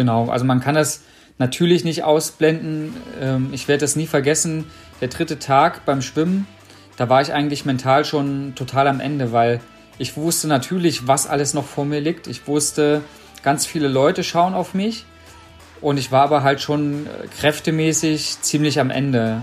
Genau, also man kann das natürlich nicht ausblenden. Ähm, ich werde das nie vergessen. Der dritte Tag beim Schwimmen, da war ich eigentlich mental schon total am Ende, weil ich wusste natürlich, was alles noch vor mir liegt. Ich wusste, ganz viele Leute schauen auf mich. Und ich war aber halt schon äh, kräftemäßig ziemlich am Ende.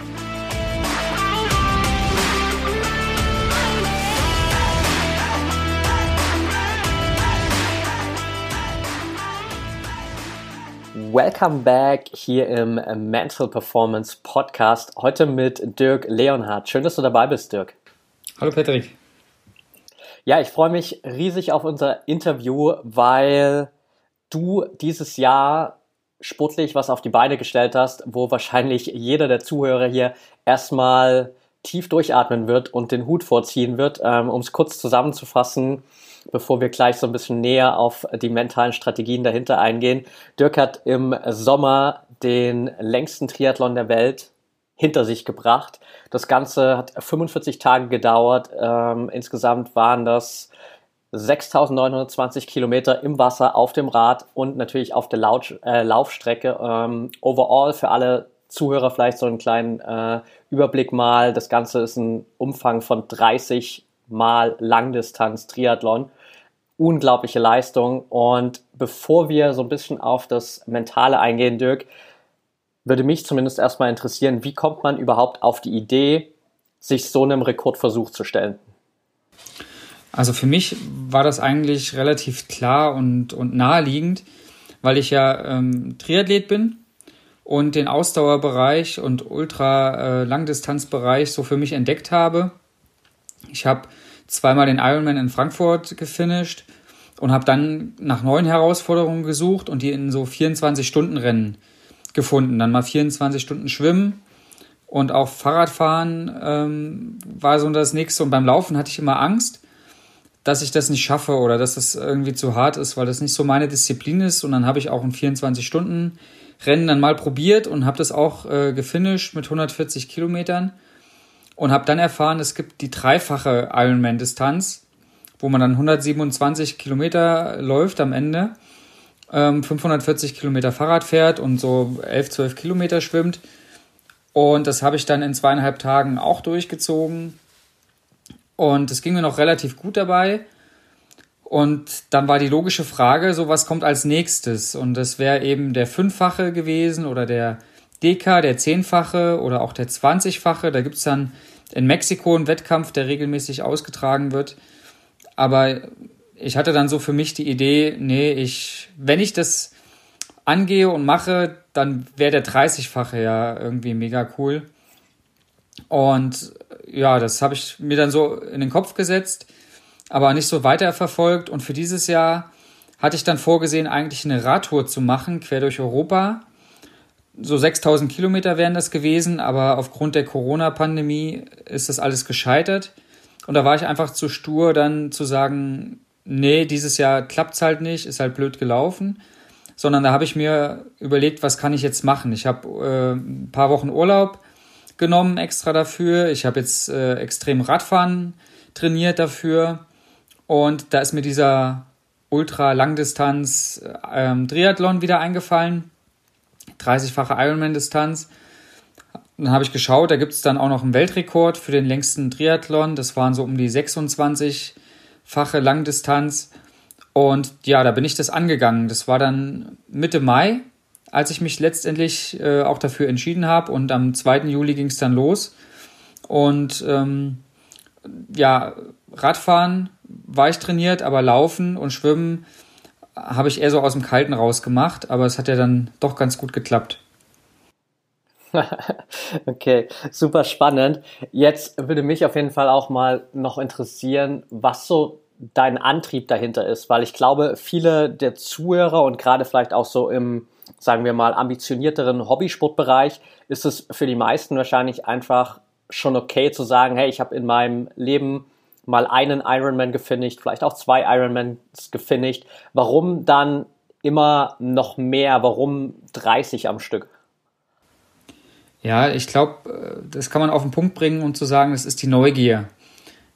Welcome back hier im Mental Performance Podcast. Heute mit Dirk Leonhardt. Schön, dass du dabei bist, Dirk. Hallo Patrick. Ja, ich freue mich riesig auf unser Interview, weil du dieses Jahr sportlich was auf die Beine gestellt hast, wo wahrscheinlich jeder der Zuhörer hier erstmal tief durchatmen wird und den Hut vorziehen wird. Ähm, um es kurz zusammenzufassen, bevor wir gleich so ein bisschen näher auf die mentalen Strategien dahinter eingehen. Dirk hat im Sommer den längsten Triathlon der Welt hinter sich gebracht. Das Ganze hat 45 Tage gedauert. Ähm, insgesamt waren das 6.920 Kilometer im Wasser, auf dem Rad und natürlich auf der äh, Laufstrecke. Ähm, overall für alle Zuhörer vielleicht so einen kleinen äh, Überblick mal. Das Ganze ist ein Umfang von 30 mal Langdistanz Triathlon. Unglaubliche Leistung. Und bevor wir so ein bisschen auf das Mentale eingehen, Dirk, würde mich zumindest erstmal interessieren, wie kommt man überhaupt auf die Idee, sich so einem Rekordversuch zu stellen? Also für mich war das eigentlich relativ klar und, und naheliegend, weil ich ja ähm, Triathlet bin und den Ausdauerbereich und Ultra-Langdistanzbereich äh, so für mich entdeckt habe. Ich habe zweimal den Ironman in Frankfurt gefinisht und habe dann nach neuen Herausforderungen gesucht und die in so 24-Stunden-Rennen gefunden. Dann mal 24 Stunden Schwimmen und auch Fahrradfahren ähm, war so das nächste. Und beim Laufen hatte ich immer Angst, dass ich das nicht schaffe oder dass das irgendwie zu hart ist, weil das nicht so meine Disziplin ist. Und dann habe ich auch ein 24-Stunden-Rennen dann mal probiert und habe das auch äh, gefinisht mit 140 Kilometern und habe dann erfahren, es gibt die dreifache Ironman-Distanz, wo man dann 127 Kilometer läuft am Ende, ähm, 540 Kilometer Fahrrad fährt und so 11, 12 Kilometer schwimmt. Und das habe ich dann in zweieinhalb Tagen auch durchgezogen. Und es ging mir noch relativ gut dabei. Und dann war die logische Frage, so was kommt als nächstes? Und das wäre eben der Fünffache gewesen oder der Deka, der Zehnfache oder auch der Zwanzigfache. Da gibt es dann in Mexiko einen Wettkampf, der regelmäßig ausgetragen wird. Aber ich hatte dann so für mich die Idee, nee, ich, wenn ich das angehe und mache, dann wäre der 30-fache ja irgendwie mega cool. Und ja, das habe ich mir dann so in den Kopf gesetzt, aber nicht so weiterverfolgt. Und für dieses Jahr hatte ich dann vorgesehen, eigentlich eine Radtour zu machen, quer durch Europa so 6000 Kilometer wären das gewesen, aber aufgrund der Corona-Pandemie ist das alles gescheitert. Und da war ich einfach zu stur, dann zu sagen, nee, dieses Jahr klappt es halt nicht, ist halt blöd gelaufen. Sondern da habe ich mir überlegt, was kann ich jetzt machen? Ich habe äh, ein paar Wochen Urlaub genommen extra dafür. Ich habe jetzt äh, extrem Radfahren trainiert dafür. Und da ist mir dieser Ultra-Langdistanz äh, Triathlon wieder eingefallen 30-fache Ironman-Distanz. Dann habe ich geschaut, da gibt es dann auch noch einen Weltrekord für den längsten Triathlon. Das waren so um die 26-fache Langdistanz. Und ja, da bin ich das angegangen. Das war dann Mitte Mai, als ich mich letztendlich äh, auch dafür entschieden habe. Und am 2. Juli ging es dann los. Und ähm, ja, Radfahren war ich trainiert, aber Laufen und Schwimmen habe ich eher so aus dem Kalten rausgemacht, aber es hat ja dann doch ganz gut geklappt. okay, super spannend. Jetzt würde mich auf jeden Fall auch mal noch interessieren, was so dein Antrieb dahinter ist, weil ich glaube, viele der Zuhörer und gerade vielleicht auch so im, sagen wir mal, ambitionierteren Hobbysportbereich ist es für die meisten wahrscheinlich einfach schon okay zu sagen, hey, ich habe in meinem Leben mal einen Ironman gefinisht, vielleicht auch zwei Ironmans gefinisht. Warum dann immer noch mehr? Warum 30 am Stück? Ja, ich glaube, das kann man auf den Punkt bringen und zu sagen, es ist die Neugier.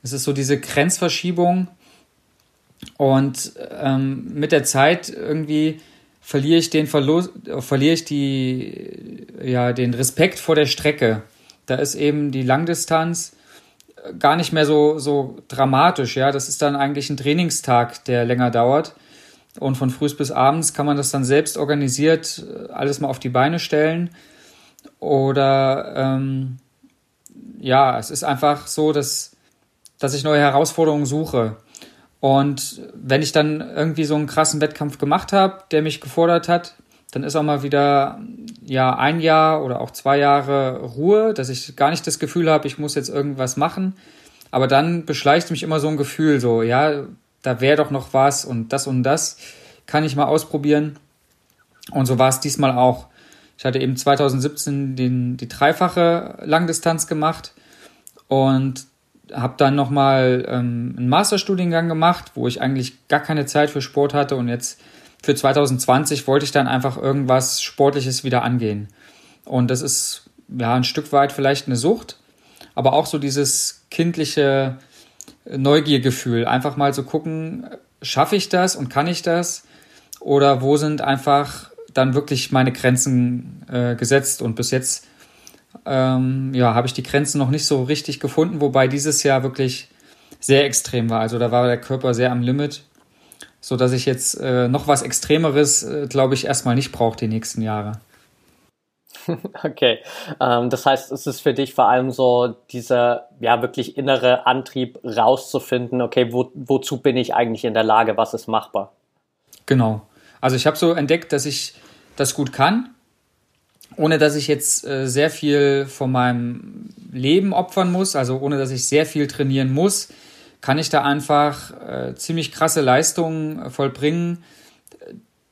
Es ist so diese Grenzverschiebung und ähm, mit der Zeit irgendwie verliere ich den Verlust, verliere ich die, ja, den Respekt vor der Strecke. Da ist eben die Langdistanz gar nicht mehr so, so dramatisch, ja. Das ist dann eigentlich ein Trainingstag, der länger dauert. Und von früh bis abends kann man das dann selbst organisiert äh, alles mal auf die Beine stellen. Oder ähm, ja, es ist einfach so, dass, dass ich neue Herausforderungen suche. Und wenn ich dann irgendwie so einen krassen Wettkampf gemacht habe, der mich gefordert hat, dann ist auch mal wieder ja ein Jahr oder auch zwei Jahre Ruhe, dass ich gar nicht das Gefühl habe, ich muss jetzt irgendwas machen. Aber dann beschleicht mich immer so ein Gefühl, so ja, da wäre doch noch was und das und das kann ich mal ausprobieren. Und so war es diesmal auch. Ich hatte eben 2017 den, die dreifache Langdistanz gemacht und habe dann nochmal ähm, einen Masterstudiengang gemacht, wo ich eigentlich gar keine Zeit für Sport hatte und jetzt für 2020 wollte ich dann einfach irgendwas Sportliches wieder angehen. Und das ist ja ein Stück weit vielleicht eine Sucht, aber auch so dieses kindliche Neugiergefühl. Einfach mal so gucken, schaffe ich das und kann ich das? Oder wo sind einfach dann wirklich meine Grenzen äh, gesetzt? Und bis jetzt ähm, ja, habe ich die Grenzen noch nicht so richtig gefunden, wobei dieses Jahr wirklich sehr extrem war. Also da war der Körper sehr am Limit so dass ich jetzt äh, noch was Extremeres, äh, glaube ich, erstmal nicht brauche die nächsten Jahre. Okay, ähm, das heißt, es ist für dich vor allem so dieser ja wirklich innere Antrieb rauszufinden, okay, wo, wozu bin ich eigentlich in der Lage, was ist machbar? Genau. Also ich habe so entdeckt, dass ich das gut kann, ohne dass ich jetzt äh, sehr viel von meinem Leben opfern muss, also ohne dass ich sehr viel trainieren muss kann ich da einfach äh, ziemlich krasse Leistungen vollbringen,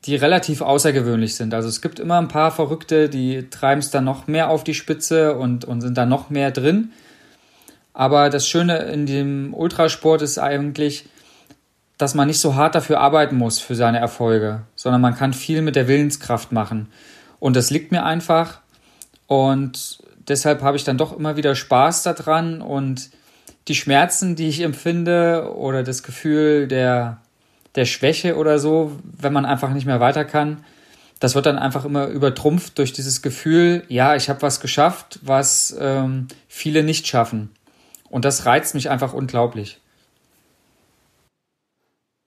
die relativ außergewöhnlich sind. Also es gibt immer ein paar Verrückte, die treiben es dann noch mehr auf die Spitze und, und sind da noch mehr drin. Aber das Schöne in dem Ultrasport ist eigentlich, dass man nicht so hart dafür arbeiten muss für seine Erfolge, sondern man kann viel mit der Willenskraft machen. Und das liegt mir einfach. Und deshalb habe ich dann doch immer wieder Spaß daran und die Schmerzen, die ich empfinde oder das Gefühl der, der Schwäche oder so, wenn man einfach nicht mehr weiter kann, das wird dann einfach immer übertrumpft durch dieses Gefühl, ja, ich habe was geschafft, was ähm, viele nicht schaffen. Und das reizt mich einfach unglaublich.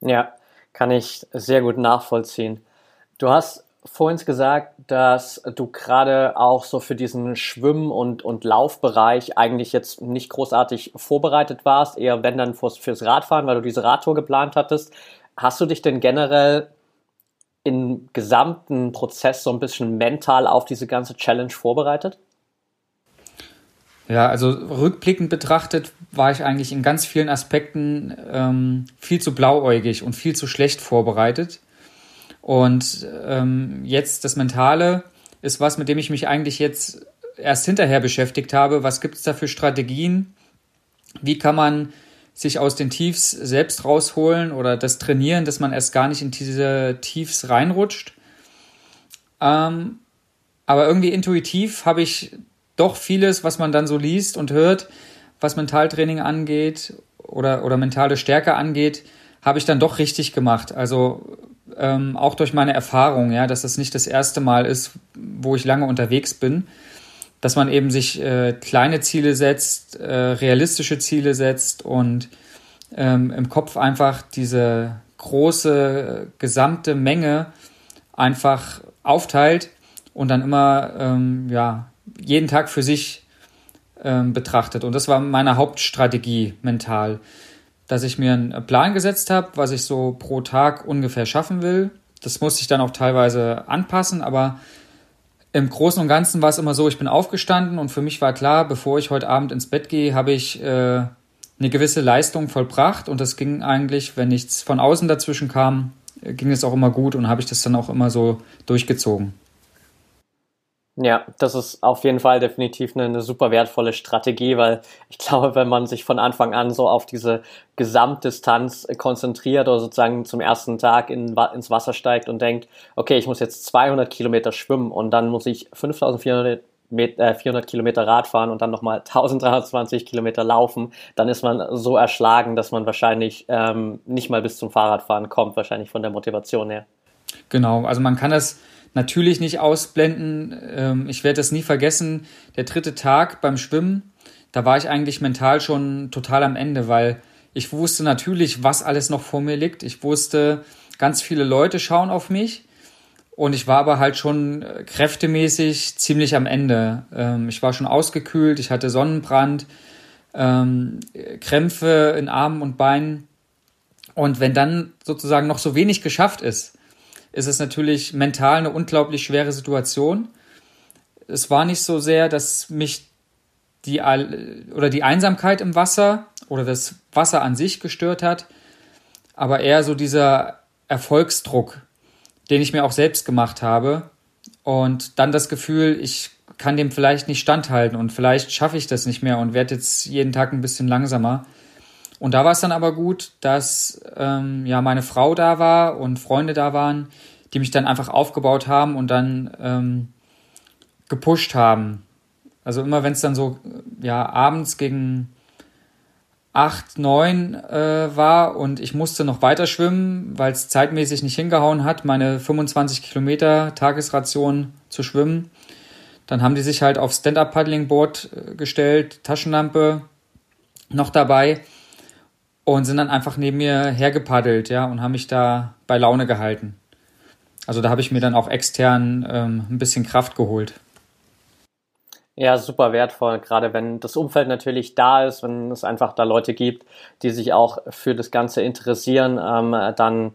Ja, kann ich sehr gut nachvollziehen. Du hast vorhin gesagt, dass du gerade auch so für diesen Schwimm- und, und Laufbereich eigentlich jetzt nicht großartig vorbereitet warst, eher wenn dann fürs, fürs Radfahren, weil du diese Radtour geplant hattest. Hast du dich denn generell im gesamten Prozess so ein bisschen mental auf diese ganze Challenge vorbereitet? Ja, also rückblickend betrachtet war ich eigentlich in ganz vielen Aspekten ähm, viel zu blauäugig und viel zu schlecht vorbereitet. Und ähm, jetzt das Mentale ist was, mit dem ich mich eigentlich jetzt erst hinterher beschäftigt habe. Was gibt es da für Strategien? Wie kann man sich aus den Tiefs selbst rausholen oder das trainieren, dass man erst gar nicht in diese Tiefs reinrutscht? Ähm, aber irgendwie intuitiv habe ich doch vieles, was man dann so liest und hört, was Mentaltraining angeht oder, oder mentale Stärke angeht, habe ich dann doch richtig gemacht. Also ähm, auch durch meine Erfahrung, ja, dass das nicht das erste Mal ist, wo ich lange unterwegs bin, dass man eben sich äh, kleine Ziele setzt, äh, realistische Ziele setzt und ähm, im Kopf einfach diese große gesamte Menge einfach aufteilt und dann immer ähm, ja jeden Tag für sich ähm, betrachtet. Und das war meine Hauptstrategie mental dass ich mir einen Plan gesetzt habe, was ich so pro Tag ungefähr schaffen will. Das musste ich dann auch teilweise anpassen, aber im Großen und Ganzen war es immer so, ich bin aufgestanden und für mich war klar, bevor ich heute Abend ins Bett gehe, habe ich äh, eine gewisse Leistung vollbracht und das ging eigentlich, wenn nichts von außen dazwischen kam, ging es auch immer gut und habe ich das dann auch immer so durchgezogen. Ja, das ist auf jeden Fall definitiv eine, eine, super wertvolle Strategie, weil ich glaube, wenn man sich von Anfang an so auf diese Gesamtdistanz konzentriert oder sozusagen zum ersten Tag in, ins Wasser steigt und denkt, okay, ich muss jetzt 200 Kilometer schwimmen und dann muss ich 5400 Meter, 400 äh, Kilometer Rad fahren und dann nochmal 1320 Kilometer laufen, dann ist man so erschlagen, dass man wahrscheinlich ähm, nicht mal bis zum Fahrradfahren kommt, wahrscheinlich von der Motivation her. Genau, also man kann das natürlich nicht ausblenden. Ähm, ich werde das nie vergessen. Der dritte Tag beim Schwimmen, da war ich eigentlich mental schon total am Ende, weil ich wusste natürlich, was alles noch vor mir liegt. Ich wusste, ganz viele Leute schauen auf mich. Und ich war aber halt schon äh, kräftemäßig ziemlich am Ende. Ähm, ich war schon ausgekühlt, ich hatte Sonnenbrand, ähm, Krämpfe in Armen und Beinen. Und wenn dann sozusagen noch so wenig geschafft ist, ist es natürlich mental eine unglaublich schwere Situation. Es war nicht so sehr, dass mich die oder die Einsamkeit im Wasser oder das Wasser an sich gestört hat, aber eher so dieser Erfolgsdruck, den ich mir auch selbst gemacht habe und dann das Gefühl, ich kann dem vielleicht nicht standhalten und vielleicht schaffe ich das nicht mehr und werde jetzt jeden Tag ein bisschen langsamer. Und da war es dann aber gut, dass ähm, ja meine Frau da war und Freunde da waren, die mich dann einfach aufgebaut haben und dann ähm, gepusht haben. Also immer wenn es dann so ja abends gegen acht, neun äh, war und ich musste noch weiter schwimmen, weil es zeitmäßig nicht hingehauen hat, meine 25 Kilometer Tagesration zu schwimmen. Dann haben die sich halt auf Stand-Up-Paddling-Board äh, gestellt, Taschenlampe noch dabei und sind dann einfach neben mir hergepaddelt, ja, und haben mich da bei Laune gehalten. Also da habe ich mir dann auch extern ähm, ein bisschen Kraft geholt. Ja, super wertvoll, gerade wenn das Umfeld natürlich da ist, wenn es einfach da Leute gibt, die sich auch für das Ganze interessieren, ähm, dann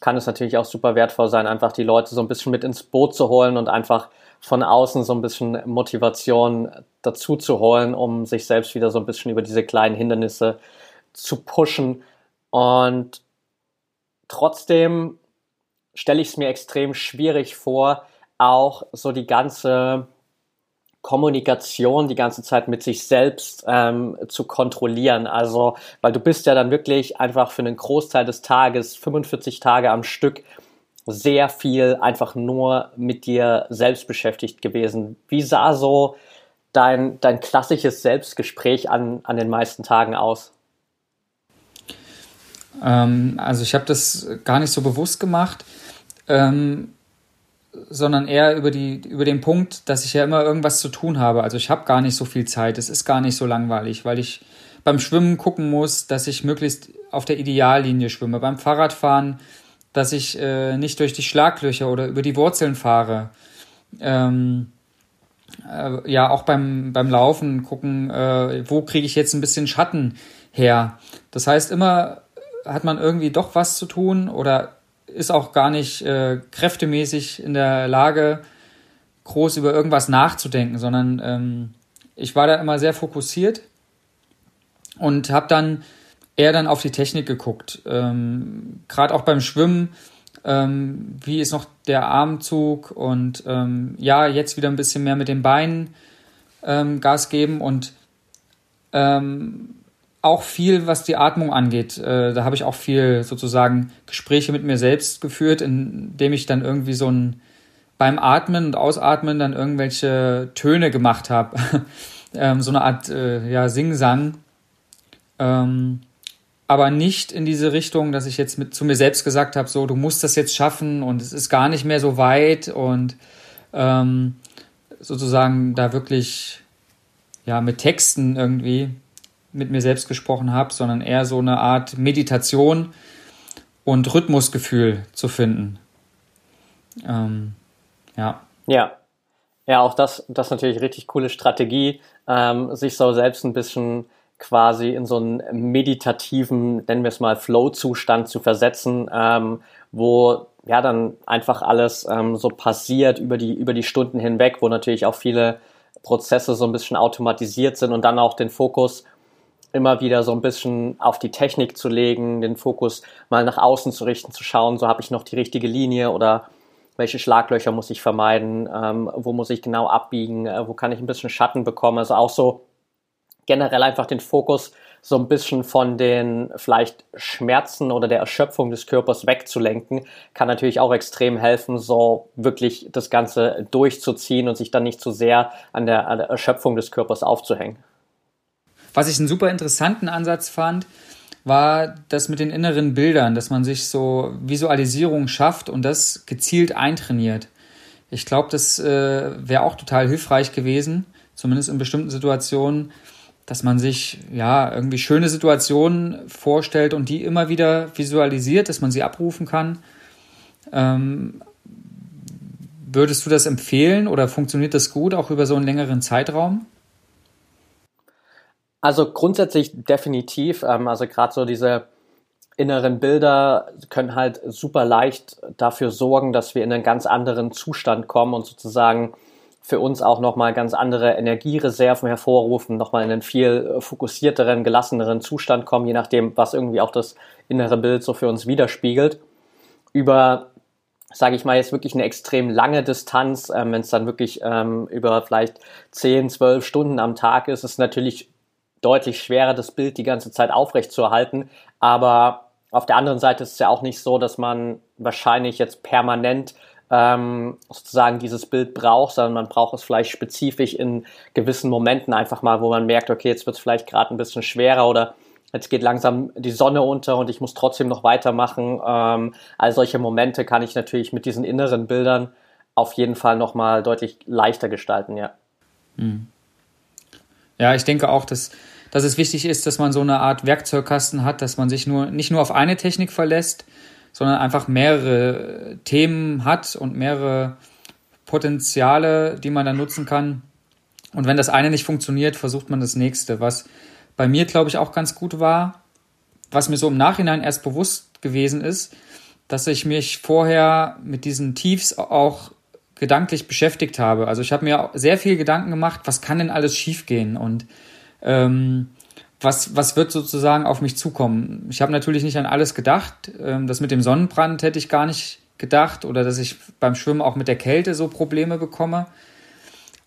kann es natürlich auch super wertvoll sein, einfach die Leute so ein bisschen mit ins Boot zu holen und einfach von außen so ein bisschen Motivation dazu zu holen, um sich selbst wieder so ein bisschen über diese kleinen Hindernisse zu pushen. Und trotzdem stelle ich es mir extrem schwierig vor, auch so die ganze Kommunikation die ganze Zeit mit sich selbst ähm, zu kontrollieren. Also, weil du bist ja dann wirklich einfach für einen Großteil des Tages, 45 Tage am Stück, sehr viel einfach nur mit dir selbst beschäftigt gewesen. Wie sah so dein, dein klassisches Selbstgespräch an, an den meisten Tagen aus? Ähm, also ich habe das gar nicht so bewusst gemacht, ähm, sondern eher über, die, über den Punkt, dass ich ja immer irgendwas zu tun habe. Also ich habe gar nicht so viel Zeit, es ist gar nicht so langweilig, weil ich beim Schwimmen gucken muss, dass ich möglichst auf der Ideallinie schwimme. Beim Fahrradfahren, dass ich äh, nicht durch die Schlaglöcher oder über die Wurzeln fahre. Ähm, äh, ja, auch beim, beim Laufen gucken, äh, wo kriege ich jetzt ein bisschen Schatten her. Das heißt, immer hat man irgendwie doch was zu tun oder ist auch gar nicht äh, kräftemäßig in der Lage, groß über irgendwas nachzudenken, sondern ähm, ich war da immer sehr fokussiert und habe dann eher dann auf die Technik geguckt. Ähm, Gerade auch beim Schwimmen, ähm, wie ist noch der Armzug und ähm, ja, jetzt wieder ein bisschen mehr mit den Beinen ähm, Gas geben und ähm, auch viel, was die Atmung angeht. Äh, da habe ich auch viel sozusagen Gespräche mit mir selbst geführt, indem ich dann irgendwie so ein beim Atmen und Ausatmen dann irgendwelche Töne gemacht habe. ähm, so eine Art äh, ja, Singsang. Ähm, aber nicht in diese Richtung, dass ich jetzt mit zu mir selbst gesagt habe, so, du musst das jetzt schaffen und es ist gar nicht mehr so weit und ähm, sozusagen da wirklich ja mit Texten irgendwie mit mir selbst gesprochen habe, sondern eher so eine Art Meditation und Rhythmusgefühl zu finden. Ähm, ja. Ja. Ja, auch das, das ist natürlich richtig coole Strategie, ähm, sich so selbst ein bisschen quasi in so einen meditativen, nennen wir es mal, Flow-Zustand zu versetzen, ähm, wo ja dann einfach alles ähm, so passiert über die, über die Stunden hinweg, wo natürlich auch viele Prozesse so ein bisschen automatisiert sind und dann auch den Fokus immer wieder so ein bisschen auf die Technik zu legen, den Fokus mal nach außen zu richten, zu schauen, so habe ich noch die richtige Linie oder welche Schlaglöcher muss ich vermeiden, ähm, wo muss ich genau abbiegen, äh, wo kann ich ein bisschen Schatten bekommen. Also auch so generell einfach den Fokus so ein bisschen von den vielleicht Schmerzen oder der Erschöpfung des Körpers wegzulenken, kann natürlich auch extrem helfen, so wirklich das Ganze durchzuziehen und sich dann nicht zu sehr an der, an der Erschöpfung des Körpers aufzuhängen. Was ich einen super interessanten Ansatz fand, war das mit den inneren Bildern, dass man sich so Visualisierung schafft und das gezielt eintrainiert. Ich glaube, das äh, wäre auch total hilfreich gewesen, zumindest in bestimmten Situationen, dass man sich ja irgendwie schöne Situationen vorstellt und die immer wieder visualisiert, dass man sie abrufen kann. Ähm, würdest du das empfehlen oder funktioniert das gut auch über so einen längeren Zeitraum? Also grundsätzlich definitiv. Ähm, also gerade so diese inneren Bilder können halt super leicht dafür sorgen, dass wir in einen ganz anderen Zustand kommen und sozusagen für uns auch nochmal ganz andere Energiereserven hervorrufen, nochmal in einen viel fokussierteren, gelasseneren Zustand kommen, je nachdem, was irgendwie auch das innere Bild so für uns widerspiegelt. Über, sage ich mal, jetzt wirklich eine extrem lange Distanz, ähm, wenn es dann wirklich ähm, über vielleicht 10, 12 Stunden am Tag ist, ist natürlich deutlich schwerer, das Bild die ganze Zeit aufrecht zu erhalten. Aber auf der anderen Seite ist es ja auch nicht so, dass man wahrscheinlich jetzt permanent ähm, sozusagen dieses Bild braucht, sondern man braucht es vielleicht spezifisch in gewissen Momenten einfach mal, wo man merkt, okay, jetzt wird es vielleicht gerade ein bisschen schwerer oder jetzt geht langsam die Sonne unter und ich muss trotzdem noch weitermachen. Ähm, all solche Momente kann ich natürlich mit diesen inneren Bildern auf jeden Fall nochmal deutlich leichter gestalten, ja. Hm. Ja, ich denke auch, dass, dass es wichtig ist, dass man so eine Art Werkzeugkasten hat, dass man sich nur nicht nur auf eine Technik verlässt, sondern einfach mehrere Themen hat und mehrere Potenziale, die man dann nutzen kann. Und wenn das eine nicht funktioniert, versucht man das nächste. Was bei mir, glaube ich, auch ganz gut war, was mir so im Nachhinein erst bewusst gewesen ist, dass ich mich vorher mit diesen Tiefs auch gedanklich beschäftigt habe. Also ich habe mir sehr viel Gedanken gemacht, was kann denn alles schiefgehen und ähm, was, was wird sozusagen auf mich zukommen? Ich habe natürlich nicht an alles gedacht. Ähm, das mit dem Sonnenbrand hätte ich gar nicht gedacht oder dass ich beim Schwimmen auch mit der Kälte so Probleme bekomme.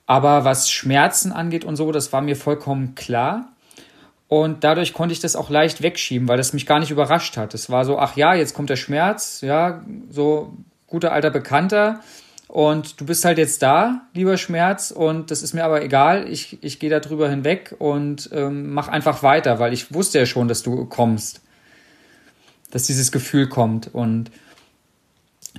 Aber was Schmerzen angeht und so, das war mir vollkommen klar. Und dadurch konnte ich das auch leicht wegschieben, weil das mich gar nicht überrascht hat. Es war so, ach ja, jetzt kommt der Schmerz, ja, so guter alter Bekannter. Und du bist halt jetzt da, lieber Schmerz, und das ist mir aber egal. Ich, ich gehe da drüber hinweg und ähm, mach einfach weiter, weil ich wusste ja schon, dass du kommst. Dass dieses Gefühl kommt. Und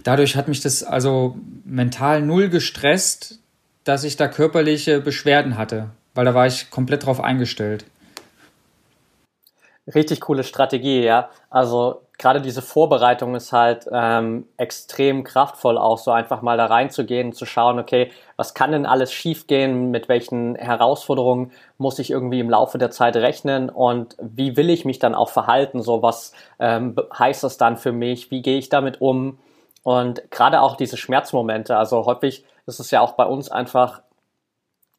dadurch hat mich das also mental null gestresst, dass ich da körperliche Beschwerden hatte, weil da war ich komplett drauf eingestellt. Richtig coole Strategie, ja. Also gerade diese Vorbereitung ist halt ähm, extrem kraftvoll auch, so einfach mal da reinzugehen, zu schauen, okay, was kann denn alles schiefgehen, mit welchen Herausforderungen muss ich irgendwie im Laufe der Zeit rechnen? Und wie will ich mich dann auch verhalten, so was ähm, heißt das dann für mich, wie gehe ich damit um? Und gerade auch diese Schmerzmomente, also häufig ist es ja auch bei uns einfach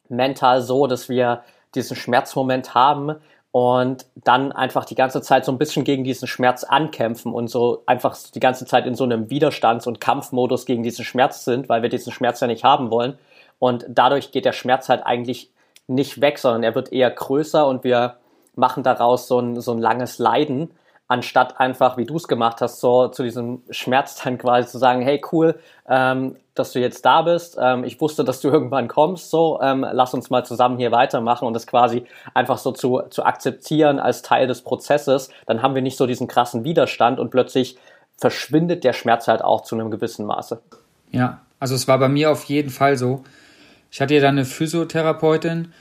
mental so, dass wir diesen Schmerzmoment haben, und dann einfach die ganze Zeit so ein bisschen gegen diesen Schmerz ankämpfen und so einfach die ganze Zeit in so einem Widerstands- und Kampfmodus gegen diesen Schmerz sind, weil wir diesen Schmerz ja nicht haben wollen. Und dadurch geht der Schmerz halt eigentlich nicht weg, sondern er wird eher größer und wir machen daraus so ein, so ein langes Leiden, anstatt einfach, wie du es gemacht hast, so zu diesem Schmerz dann quasi zu sagen, hey cool, ähm, dass du jetzt da bist. Ähm, ich wusste, dass du irgendwann kommst, so ähm, lass uns mal zusammen hier weitermachen und das quasi einfach so zu, zu akzeptieren als Teil des Prozesses. Dann haben wir nicht so diesen krassen Widerstand und plötzlich verschwindet der Schmerz halt auch zu einem gewissen Maße. Ja, also es war bei mir auf jeden Fall so. Ich hatte ja dann eine Physiotherapeutin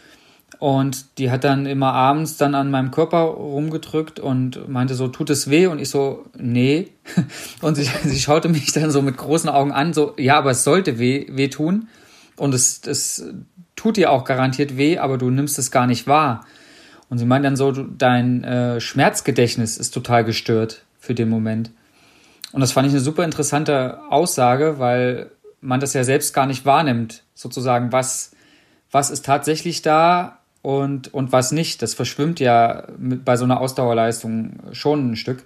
und die hat dann immer abends dann an meinem Körper rumgedrückt und meinte so, tut es weh? Und ich so, nee. Und sie, sie schaute mich dann so mit großen Augen an, so, ja, aber es sollte weh, weh tun. Und es, es tut dir auch garantiert weh, aber du nimmst es gar nicht wahr. Und sie meint dann so, dein äh, Schmerzgedächtnis ist total gestört für den Moment. Und das fand ich eine super interessante Aussage, weil man das ja selbst gar nicht wahrnimmt, sozusagen, was, was ist tatsächlich da und, und was nicht. Das verschwimmt ja mit, bei so einer Ausdauerleistung schon ein Stück.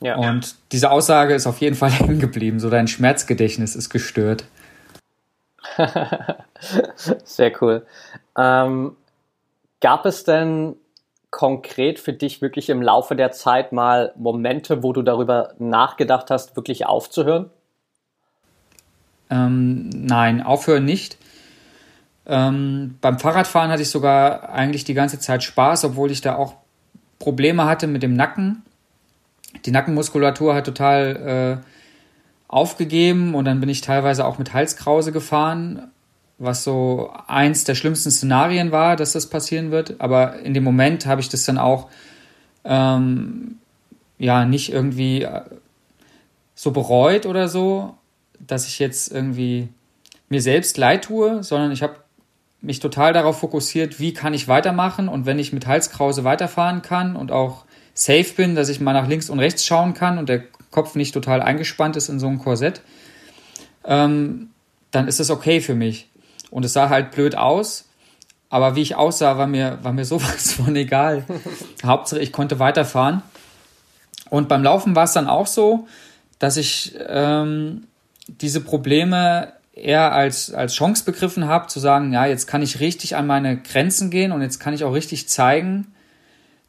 Ja. Und diese Aussage ist auf jeden Fall hängen geblieben. So dein Schmerzgedächtnis ist gestört. Sehr cool. Ähm, gab es denn konkret für dich wirklich im Laufe der Zeit mal Momente, wo du darüber nachgedacht hast, wirklich aufzuhören? Ähm, nein, aufhören nicht. Ähm, beim Fahrradfahren hatte ich sogar eigentlich die ganze Zeit Spaß, obwohl ich da auch Probleme hatte mit dem Nacken. Die Nackenmuskulatur hat total äh, aufgegeben und dann bin ich teilweise auch mit Halskrause gefahren, was so eins der schlimmsten Szenarien war, dass das passieren wird. Aber in dem Moment habe ich das dann auch ähm, ja nicht irgendwie äh, so bereut oder so, dass ich jetzt irgendwie mir selbst leid tue, sondern ich habe mich total darauf fokussiert, wie kann ich weitermachen und wenn ich mit Halskrause weiterfahren kann und auch safe bin, dass ich mal nach links und rechts schauen kann und der Kopf nicht total eingespannt ist in so einem Korsett, ähm, dann ist es okay für mich. Und es sah halt blöd aus, aber wie ich aussah, war mir, war mir sowas von egal. Hauptsache, ich konnte weiterfahren. Und beim Laufen war es dann auch so, dass ich ähm, diese Probleme eher als, als Chance begriffen habe, zu sagen, ja, jetzt kann ich richtig an meine Grenzen gehen und jetzt kann ich auch richtig zeigen,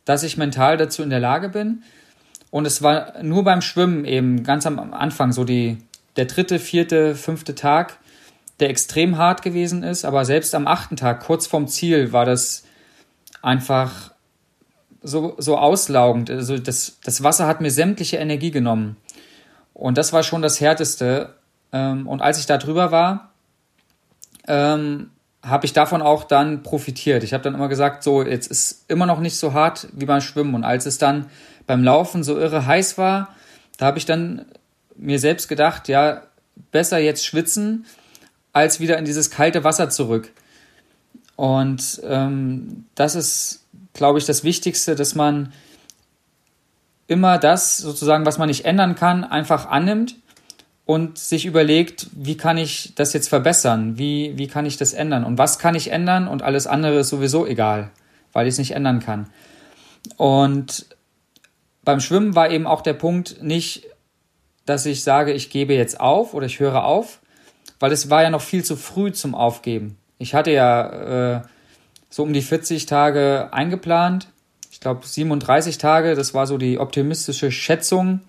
dass ich mental dazu in der Lage bin. Und es war nur beim Schwimmen eben ganz am Anfang, so die, der dritte, vierte, fünfte Tag, der extrem hart gewesen ist. Aber selbst am achten Tag, kurz vorm Ziel, war das einfach so, so auslaugend. Also das, das Wasser hat mir sämtliche Energie genommen. Und das war schon das Härteste. Ähm, und als ich da drüber war, ähm, habe ich davon auch dann profitiert. Ich habe dann immer gesagt, so, jetzt ist immer noch nicht so hart wie beim Schwimmen. Und als es dann beim Laufen so irre heiß war, da habe ich dann mir selbst gedacht, ja, besser jetzt schwitzen, als wieder in dieses kalte Wasser zurück. Und ähm, das ist, glaube ich, das Wichtigste, dass man immer das sozusagen, was man nicht ändern kann, einfach annimmt und sich überlegt, wie kann ich das jetzt verbessern? Wie, wie kann ich das ändern? Und was kann ich ändern? Und alles andere ist sowieso egal, weil ich es nicht ändern kann. Und beim Schwimmen war eben auch der Punkt nicht, dass ich sage, ich gebe jetzt auf oder ich höre auf, weil es war ja noch viel zu früh zum Aufgeben. Ich hatte ja äh, so um die 40 Tage eingeplant. Ich glaube 37 Tage, das war so die optimistische Schätzung.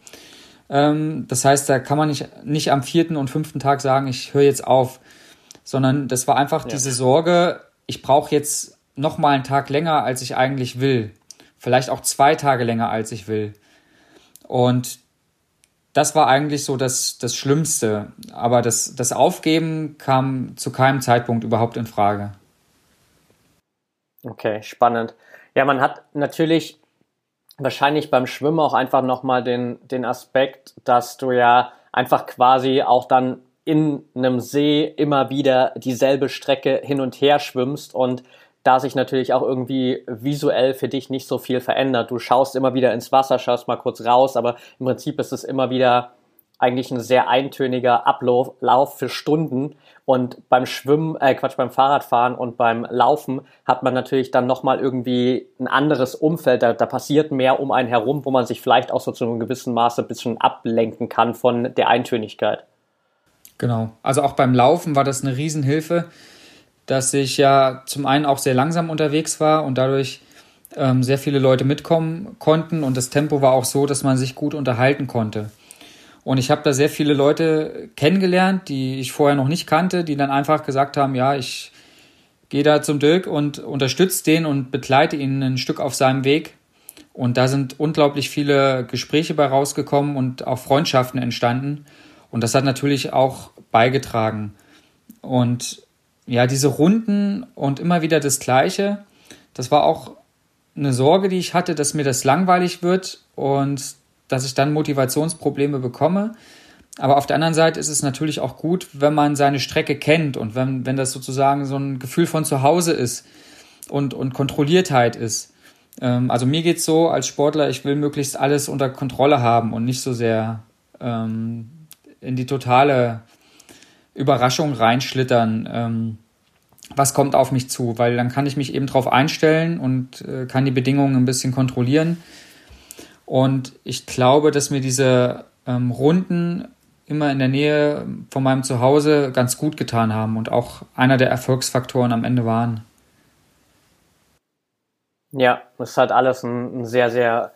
Ähm, das heißt, da kann man nicht, nicht am vierten und fünften Tag sagen, ich höre jetzt auf, sondern das war einfach ja. diese Sorge, ich brauche jetzt noch mal einen Tag länger, als ich eigentlich will. Vielleicht auch zwei Tage länger, als ich will. Und das war eigentlich so das, das Schlimmste. Aber das, das Aufgeben kam zu keinem Zeitpunkt überhaupt in Frage. Okay, spannend. Ja, man hat natürlich wahrscheinlich beim Schwimmen auch einfach nochmal den, den Aspekt, dass du ja einfach quasi auch dann in einem See immer wieder dieselbe Strecke hin und her schwimmst und da sich natürlich auch irgendwie visuell für dich nicht so viel verändert. Du schaust immer wieder ins Wasser, schaust mal kurz raus, aber im Prinzip ist es immer wieder eigentlich ein sehr eintöniger Ablauf für Stunden. Und beim Schwimmen, äh Quatsch, beim Fahrradfahren und beim Laufen hat man natürlich dann nochmal irgendwie ein anderes Umfeld. Da, da passiert mehr um einen herum, wo man sich vielleicht auch so zu einem gewissen Maße ein bisschen ablenken kann von der Eintönigkeit. Genau. Also auch beim Laufen war das eine Riesenhilfe, dass ich ja zum einen auch sehr langsam unterwegs war und dadurch ähm, sehr viele Leute mitkommen konnten und das Tempo war auch so, dass man sich gut unterhalten konnte. Und ich habe da sehr viele Leute kennengelernt, die ich vorher noch nicht kannte, die dann einfach gesagt haben, ja, ich gehe da zum Dirk und unterstütze den und begleite ihn ein Stück auf seinem Weg. Und da sind unglaublich viele Gespräche bei rausgekommen und auch Freundschaften entstanden. Und das hat natürlich auch beigetragen. Und ja, diese Runden und immer wieder das Gleiche, das war auch eine Sorge, die ich hatte, dass mir das langweilig wird und dass ich dann Motivationsprobleme bekomme. Aber auf der anderen Seite ist es natürlich auch gut, wenn man seine Strecke kennt und wenn, wenn das sozusagen so ein Gefühl von Zuhause ist und, und Kontrolliertheit ist. Ähm, also mir geht es so als Sportler, ich will möglichst alles unter Kontrolle haben und nicht so sehr ähm, in die totale Überraschung reinschlittern. Ähm, was kommt auf mich zu, weil dann kann ich mich eben darauf einstellen und äh, kann die Bedingungen ein bisschen kontrollieren. Und ich glaube, dass mir diese ähm, Runden immer in der Nähe von meinem Zuhause ganz gut getan haben und auch einer der Erfolgsfaktoren am Ende waren. Ja, das ist halt alles ein, ein sehr, sehr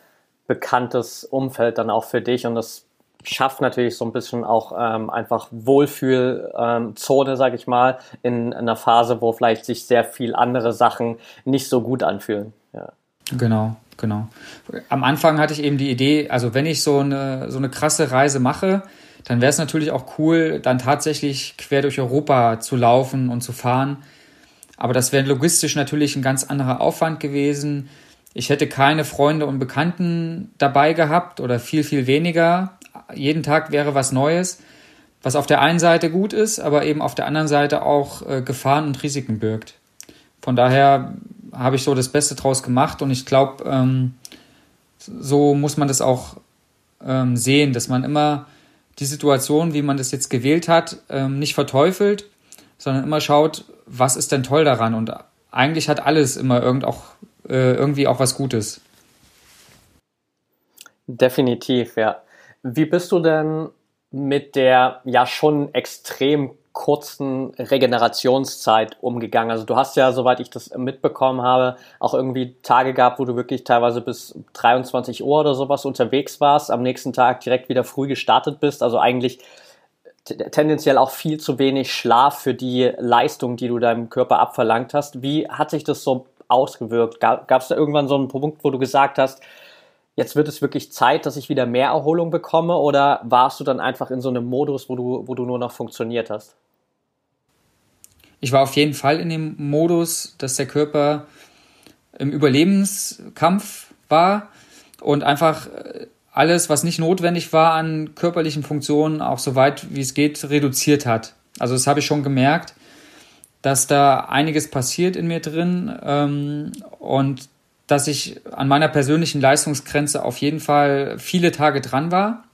bekanntes Umfeld dann auch für dich und das schafft natürlich so ein bisschen auch ähm, einfach Wohlfühlzone, ähm, sage ich mal, in, in einer Phase, wo vielleicht sich sehr viel andere Sachen nicht so gut anfühlen. Ja. Genau, genau. Am Anfang hatte ich eben die Idee, also wenn ich so eine, so eine krasse Reise mache, dann wäre es natürlich auch cool, dann tatsächlich quer durch Europa zu laufen und zu fahren. Aber das wäre logistisch natürlich ein ganz anderer Aufwand gewesen. Ich hätte keine Freunde und Bekannten dabei gehabt oder viel, viel weniger. Jeden Tag wäre was Neues, was auf der einen Seite gut ist, aber eben auf der anderen Seite auch äh, Gefahren und Risiken birgt. Von daher habe ich so das Beste draus gemacht und ich glaube, ähm, so muss man das auch ähm, sehen, dass man immer die Situation, wie man das jetzt gewählt hat, ähm, nicht verteufelt, sondern immer schaut, was ist denn toll daran und eigentlich hat alles immer irgend auch, äh, irgendwie auch was Gutes. Definitiv, ja. Wie bist du denn mit der ja schon extrem kurzen Regenerationszeit umgegangen? Also du hast ja, soweit ich das mitbekommen habe, auch irgendwie Tage gehabt, wo du wirklich teilweise bis 23 Uhr oder sowas unterwegs warst, am nächsten Tag direkt wieder früh gestartet bist. Also eigentlich tendenziell auch viel zu wenig Schlaf für die Leistung, die du deinem Körper abverlangt hast. Wie hat sich das so ausgewirkt? Gab es da irgendwann so einen Punkt, wo du gesagt hast, jetzt wird es wirklich Zeit, dass ich wieder mehr Erholung bekomme? Oder warst du dann einfach in so einem Modus, wo du, wo du nur noch funktioniert hast? Ich war auf jeden Fall in dem Modus, dass der Körper im Überlebenskampf war und einfach äh, alles, was nicht notwendig war an körperlichen Funktionen, auch so weit wie es geht, reduziert hat. Also das habe ich schon gemerkt, dass da einiges passiert in mir drin ähm, und dass ich an meiner persönlichen Leistungsgrenze auf jeden Fall viele Tage dran war.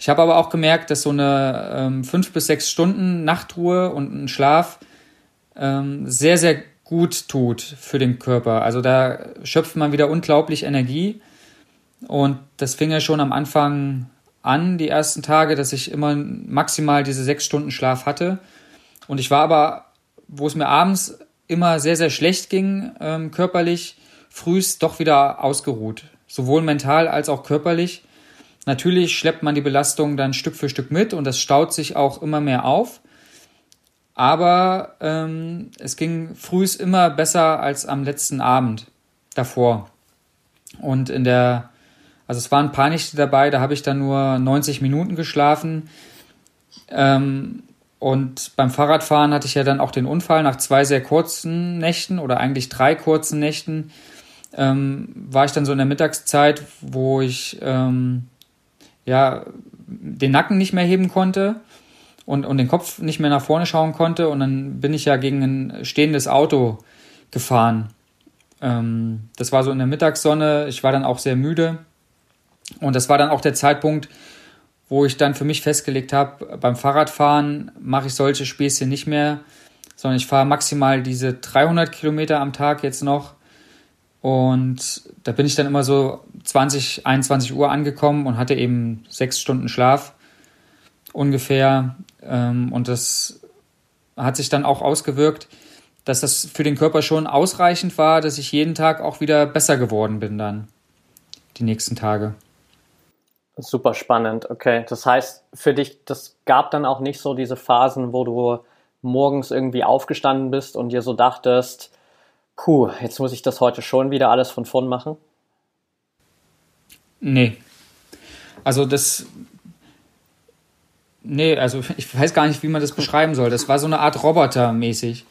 Ich habe aber auch gemerkt, dass so eine ähm, fünf bis sechs Stunden Nachtruhe und ein Schlaf ähm, sehr, sehr gut tut für den Körper. Also da schöpft man wieder unglaublich Energie. Und das fing ja schon am Anfang an, die ersten Tage, dass ich immer maximal diese sechs Stunden Schlaf hatte. Und ich war aber, wo es mir abends immer sehr, sehr schlecht ging, ähm, körperlich, frühst doch wieder ausgeruht. Sowohl mental als auch körperlich. Natürlich schleppt man die Belastung dann Stück für Stück mit und das staut sich auch immer mehr auf. Aber ähm, es ging frühst immer besser als am letzten Abend davor. Und in der, also es waren ein dabei, da habe ich dann nur 90 Minuten geschlafen. Ähm, und beim Fahrradfahren hatte ich ja dann auch den Unfall nach zwei sehr kurzen Nächten oder eigentlich drei kurzen Nächten. Ähm, war ich dann so in der Mittagszeit, wo ich ähm, ja den Nacken nicht mehr heben konnte und, und den Kopf nicht mehr nach vorne schauen konnte. Und dann bin ich ja gegen ein stehendes Auto gefahren. Ähm, das war so in der Mittagssonne. Ich war dann auch sehr müde. Und das war dann auch der Zeitpunkt, wo ich dann für mich festgelegt habe, beim Fahrradfahren mache ich solche Späßchen nicht mehr, sondern ich fahre maximal diese 300 Kilometer am Tag jetzt noch. Und da bin ich dann immer so 20, 21 Uhr angekommen und hatte eben sechs Stunden Schlaf ungefähr. Ähm, und das hat sich dann auch ausgewirkt, dass das für den Körper schon ausreichend war, dass ich jeden Tag auch wieder besser geworden bin dann die nächsten Tage. Super spannend, okay. Das heißt, für dich, das gab dann auch nicht so diese Phasen, wo du morgens irgendwie aufgestanden bist und dir so dachtest, puh, jetzt muss ich das heute schon wieder alles von vorn machen? Nee. Also das. Nee, also ich weiß gar nicht, wie man das beschreiben soll. Das war so eine Art Roboter mäßig.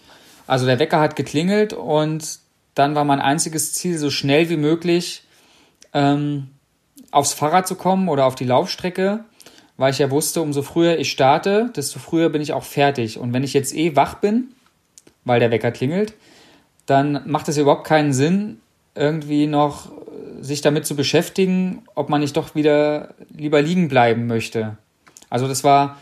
Also der Wecker hat geklingelt und dann war mein einziges Ziel, so schnell wie möglich ähm, aufs Fahrrad zu kommen oder auf die Laufstrecke, weil ich ja wusste, umso früher ich starte, desto früher bin ich auch fertig. Und wenn ich jetzt eh wach bin, weil der Wecker klingelt, dann macht es überhaupt keinen Sinn, irgendwie noch sich damit zu beschäftigen, ob man nicht doch wieder lieber liegen bleiben möchte. Also das war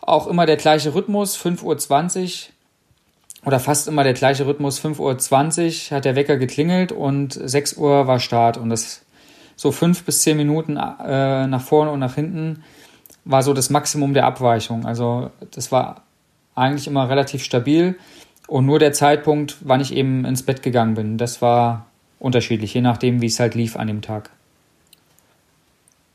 auch immer der gleiche Rhythmus, 5.20 Uhr oder fast immer der gleiche Rhythmus. 5.20 Uhr hat der Wecker geklingelt und 6 Uhr war Start. Und das so fünf bis zehn Minuten äh, nach vorne und nach hinten war so das Maximum der Abweichung. Also das war eigentlich immer relativ stabil. Und nur der Zeitpunkt, wann ich eben ins Bett gegangen bin, das war unterschiedlich, je nachdem, wie es halt lief an dem Tag.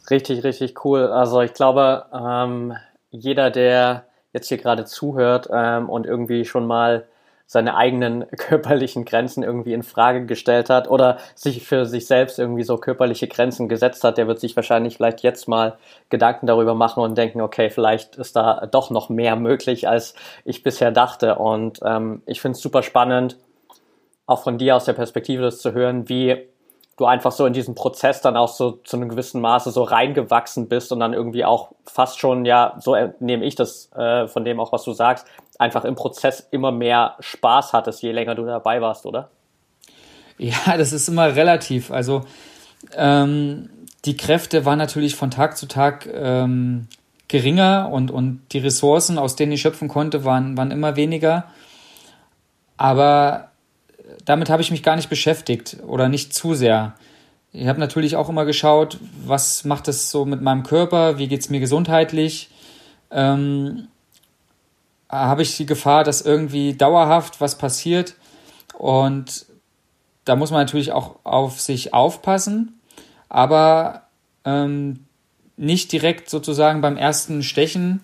Richtig, richtig cool. Also ich glaube, ähm, jeder, der jetzt hier gerade zuhört ähm, und irgendwie schon mal seine eigenen körperlichen Grenzen irgendwie in Frage gestellt hat oder sich für sich selbst irgendwie so körperliche Grenzen gesetzt hat, der wird sich wahrscheinlich vielleicht jetzt mal Gedanken darüber machen und denken, okay, vielleicht ist da doch noch mehr möglich, als ich bisher dachte. Und ähm, ich finde es super spannend, auch von dir aus der Perspektive das zu hören, wie du einfach so in diesen Prozess dann auch so zu einem gewissen Maße so reingewachsen bist und dann irgendwie auch fast schon, ja, so nehme ich das äh, von dem auch, was du sagst, einfach im Prozess immer mehr Spaß hattest, je länger du dabei warst, oder? Ja, das ist immer relativ. Also ähm, die Kräfte waren natürlich von Tag zu Tag ähm, geringer und, und die Ressourcen, aus denen ich schöpfen konnte, waren, waren immer weniger. Aber damit habe ich mich gar nicht beschäftigt oder nicht zu sehr. Ich habe natürlich auch immer geschaut, was macht es so mit meinem Körper, wie geht es mir gesundheitlich. Ähm, habe ich die Gefahr, dass irgendwie dauerhaft was passiert. Und da muss man natürlich auch auf sich aufpassen, aber ähm, nicht direkt sozusagen beim ersten Stechen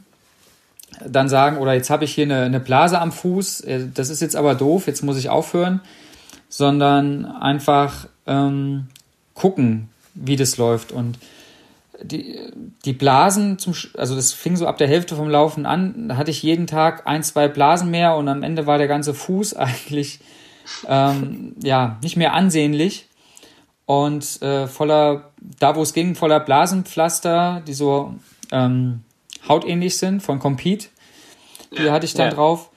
dann sagen, oder jetzt habe ich hier eine, eine Blase am Fuß, äh, das ist jetzt aber doof, jetzt muss ich aufhören, sondern einfach ähm, gucken, wie das läuft. Und die, die Blasen, zum, also das fing so ab der Hälfte vom Laufen an, da hatte ich jeden Tag ein, zwei Blasen mehr und am Ende war der ganze Fuß eigentlich ähm, ja nicht mehr ansehnlich und äh, voller, da wo es ging, voller Blasenpflaster, die so ähm, hautähnlich sind von Compete. Die ja, hatte ich dann ja. drauf.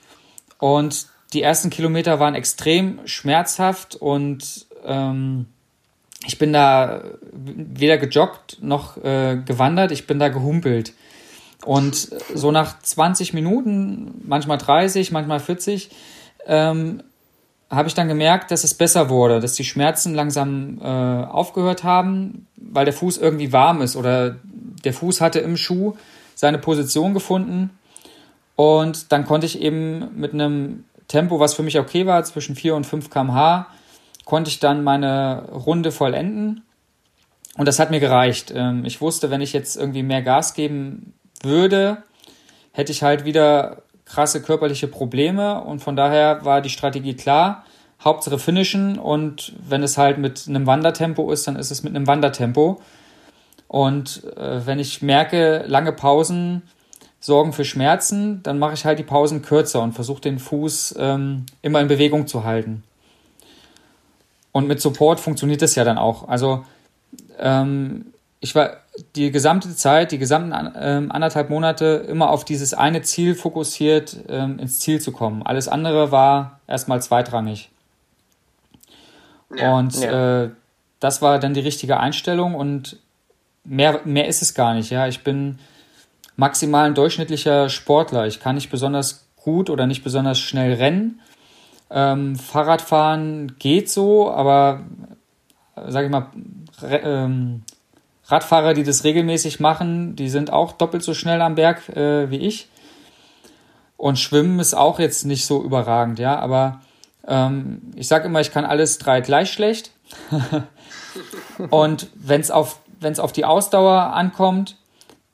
Und die ersten Kilometer waren extrem schmerzhaft und ähm, ich bin da weder gejoggt noch äh, gewandert, ich bin da gehumpelt. Und so nach 20 Minuten, manchmal 30, manchmal 40, ähm, habe ich dann gemerkt, dass es besser wurde, dass die Schmerzen langsam äh, aufgehört haben, weil der Fuß irgendwie warm ist oder der Fuß hatte im Schuh seine Position gefunden. Und dann konnte ich eben mit einem Tempo, was für mich okay war, zwischen 4 und 5 km/h, konnte ich dann meine Runde vollenden. Und das hat mir gereicht. Ähm, ich wusste, wenn ich jetzt irgendwie mehr Gas geben würde, hätte ich halt wieder krasse körperliche Probleme. Und von daher war die Strategie klar. Hauptsache finishen. Und wenn es halt mit einem Wandertempo ist, dann ist es mit einem Wandertempo. Und äh, wenn ich merke, lange Pausen sorgen für Schmerzen, dann mache ich halt die Pausen kürzer und versuche den Fuß ähm, immer in Bewegung zu halten. Und mit Support funktioniert das ja dann auch. Also ähm, ich war die gesamte Zeit, die gesamten ähm, anderthalb Monate immer auf dieses eine Ziel fokussiert, ähm, ins Ziel zu kommen. Alles andere war erstmal zweitrangig. Ja, und ja. Äh, das war dann die richtige Einstellung und mehr, mehr ist es gar nicht. Ja, ich bin maximal ein durchschnittlicher Sportler. Ich kann nicht besonders gut oder nicht besonders schnell rennen. Ähm, Fahrradfahren geht so, aber sage ich mal, ähm, Radfahrer, die das regelmäßig machen, die sind auch doppelt so schnell am Berg äh, wie ich. Und Schwimmen ist auch jetzt nicht so überragend, ja, aber ähm, ich sage immer, ich kann alles drei gleich schlecht. Und wenn es auf, wenn's auf die Ausdauer ankommt,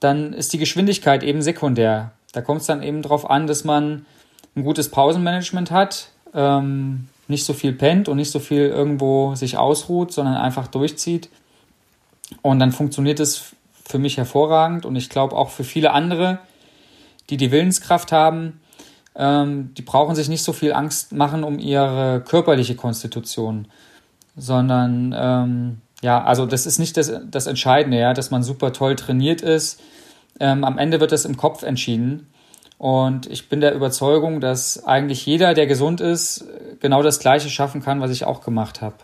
dann ist die Geschwindigkeit eben sekundär. Da kommt es dann eben darauf an, dass man ein gutes Pausenmanagement hat, ähm, nicht so viel pennt und nicht so viel irgendwo sich ausruht, sondern einfach durchzieht. Und dann funktioniert es für mich hervorragend und ich glaube auch für viele andere, die die Willenskraft haben, ähm, die brauchen sich nicht so viel Angst machen um ihre körperliche Konstitution, sondern ähm, ja, also das ist nicht das, das Entscheidende, ja, dass man super toll trainiert ist. Ähm, am Ende wird das im Kopf entschieden. Und ich bin der Überzeugung, dass eigentlich jeder, der gesund ist, genau das Gleiche schaffen kann, was ich auch gemacht habe.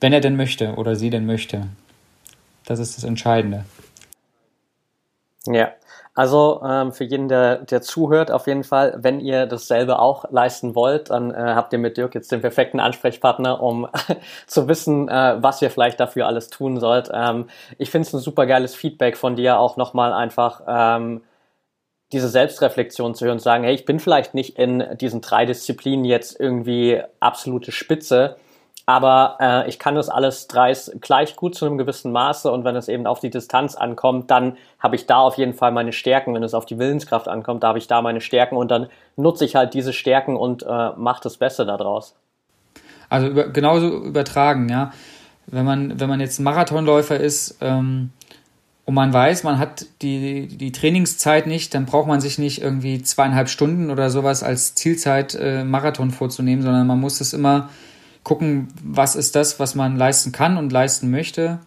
Wenn er denn möchte oder sie denn möchte. Das ist das Entscheidende. Ja, Also ähm, für jeden, der, der zuhört, auf jeden Fall, wenn ihr dasselbe auch leisten wollt, dann äh, habt ihr mit Dirk jetzt den perfekten Ansprechpartner, um zu wissen, äh, was ihr vielleicht dafür alles tun sollt. Ähm, ich finde es ein super geiles Feedback von dir, auch nochmal einfach ähm, diese Selbstreflexion zu hören und sagen, hey, ich bin vielleicht nicht in diesen drei Disziplinen jetzt irgendwie absolute Spitze, aber äh, ich kann das alles dreist gleich gut zu einem gewissen Maße und wenn es eben auf die Distanz ankommt, dann habe ich da auf jeden Fall meine Stärken. Wenn es auf die Willenskraft ankommt, da habe ich da meine Stärken und dann nutze ich halt diese Stärken und äh, mache das Beste daraus. Also über, genauso übertragen, ja. Wenn man, wenn man jetzt Marathonläufer ist ähm, und man weiß, man hat die, die Trainingszeit nicht, dann braucht man sich nicht irgendwie zweieinhalb Stunden oder sowas als Zielzeit äh, Marathon vorzunehmen, sondern man muss es immer gucken, was ist das, was man leisten kann und leisten möchte.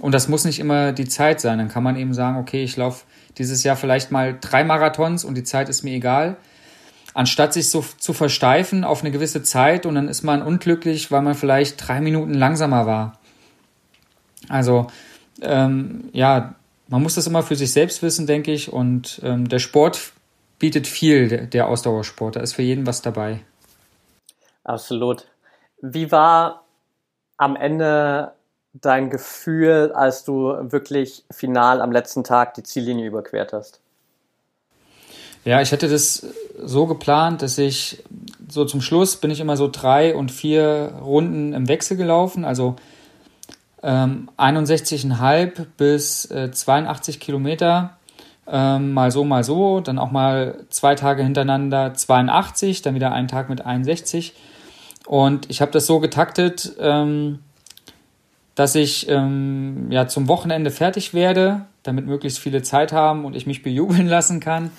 Und das muss nicht immer die Zeit sein. Dann kann man eben sagen, okay, ich laufe dieses Jahr vielleicht mal drei Marathons und die Zeit ist mir egal. Anstatt sich so zu versteifen auf eine gewisse Zeit und dann ist man unglücklich, weil man vielleicht drei Minuten langsamer war. Also ähm, ja, man muss das immer für sich selbst wissen, denke ich. Und ähm, der Sport bietet viel, der, der Ausdauersport. Da ist für jeden was dabei. Absolut. Wie war am Ende dein Gefühl, als du wirklich final am letzten Tag die Ziellinie überquert hast? Ja, ich hatte das so geplant, dass ich so zum Schluss bin ich immer so drei und vier Runden im Wechsel gelaufen, also ähm, 61,5 bis äh, 82 Kilometer, ähm, mal so, mal so, dann auch mal zwei Tage hintereinander 82, dann wieder einen Tag mit 61 und ich habe das so getaktet, ähm, dass ich ähm, ja zum Wochenende fertig werde, damit möglichst viele Zeit haben und ich mich bejubeln lassen kann.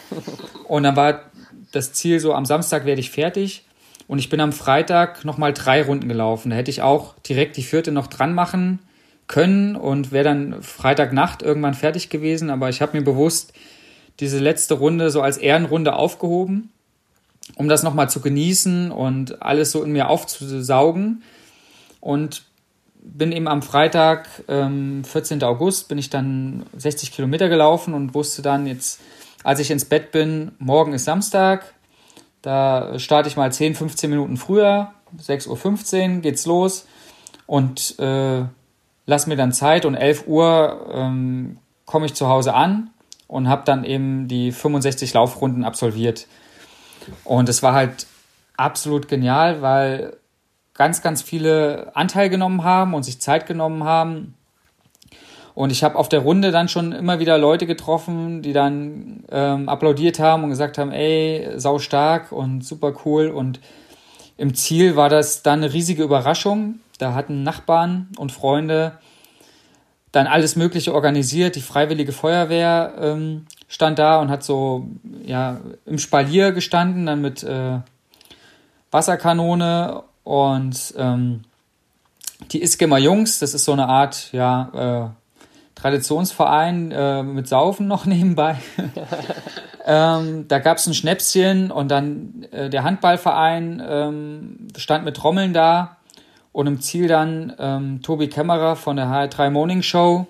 Und dann war das Ziel so, am Samstag werde ich fertig. Und ich bin am Freitag nochmal drei Runden gelaufen. Da hätte ich auch direkt die vierte noch dran machen können und wäre dann Freitagnacht irgendwann fertig gewesen. Aber ich habe mir bewusst diese letzte Runde so als Ehrenrunde aufgehoben um das nochmal zu genießen und alles so in mir aufzusaugen. Und bin eben am Freitag, ähm, 14. August, bin ich dann 60 Kilometer gelaufen und wusste dann jetzt, als ich ins Bett bin, morgen ist Samstag, da starte ich mal 10, 15 Minuten früher, 6.15 Uhr geht's los und äh, lass mir dann Zeit und 11 Uhr ähm, komme ich zu Hause an und habe dann eben die 65 Laufrunden absolviert. Und es war halt absolut genial, weil ganz, ganz viele Anteil genommen haben und sich Zeit genommen haben. Und ich habe auf der Runde dann schon immer wieder Leute getroffen, die dann ähm, applaudiert haben und gesagt haben, ey, sau stark und super cool. Und im Ziel war das dann eine riesige Überraschung. Da hatten Nachbarn und Freunde dann alles Mögliche organisiert. Die Freiwillige Feuerwehr ähm, stand da und hat so ja im Spalier gestanden, dann mit äh, Wasserkanone und ähm, die Iskemmer Jungs, das ist so eine Art ja äh, Traditionsverein äh, mit Saufen noch nebenbei. ähm, da gab es ein Schnäpschen und dann äh, der Handballverein ähm, stand mit Trommeln da und im Ziel dann ähm, Tobi Kämmerer von der HR3 Morning Show,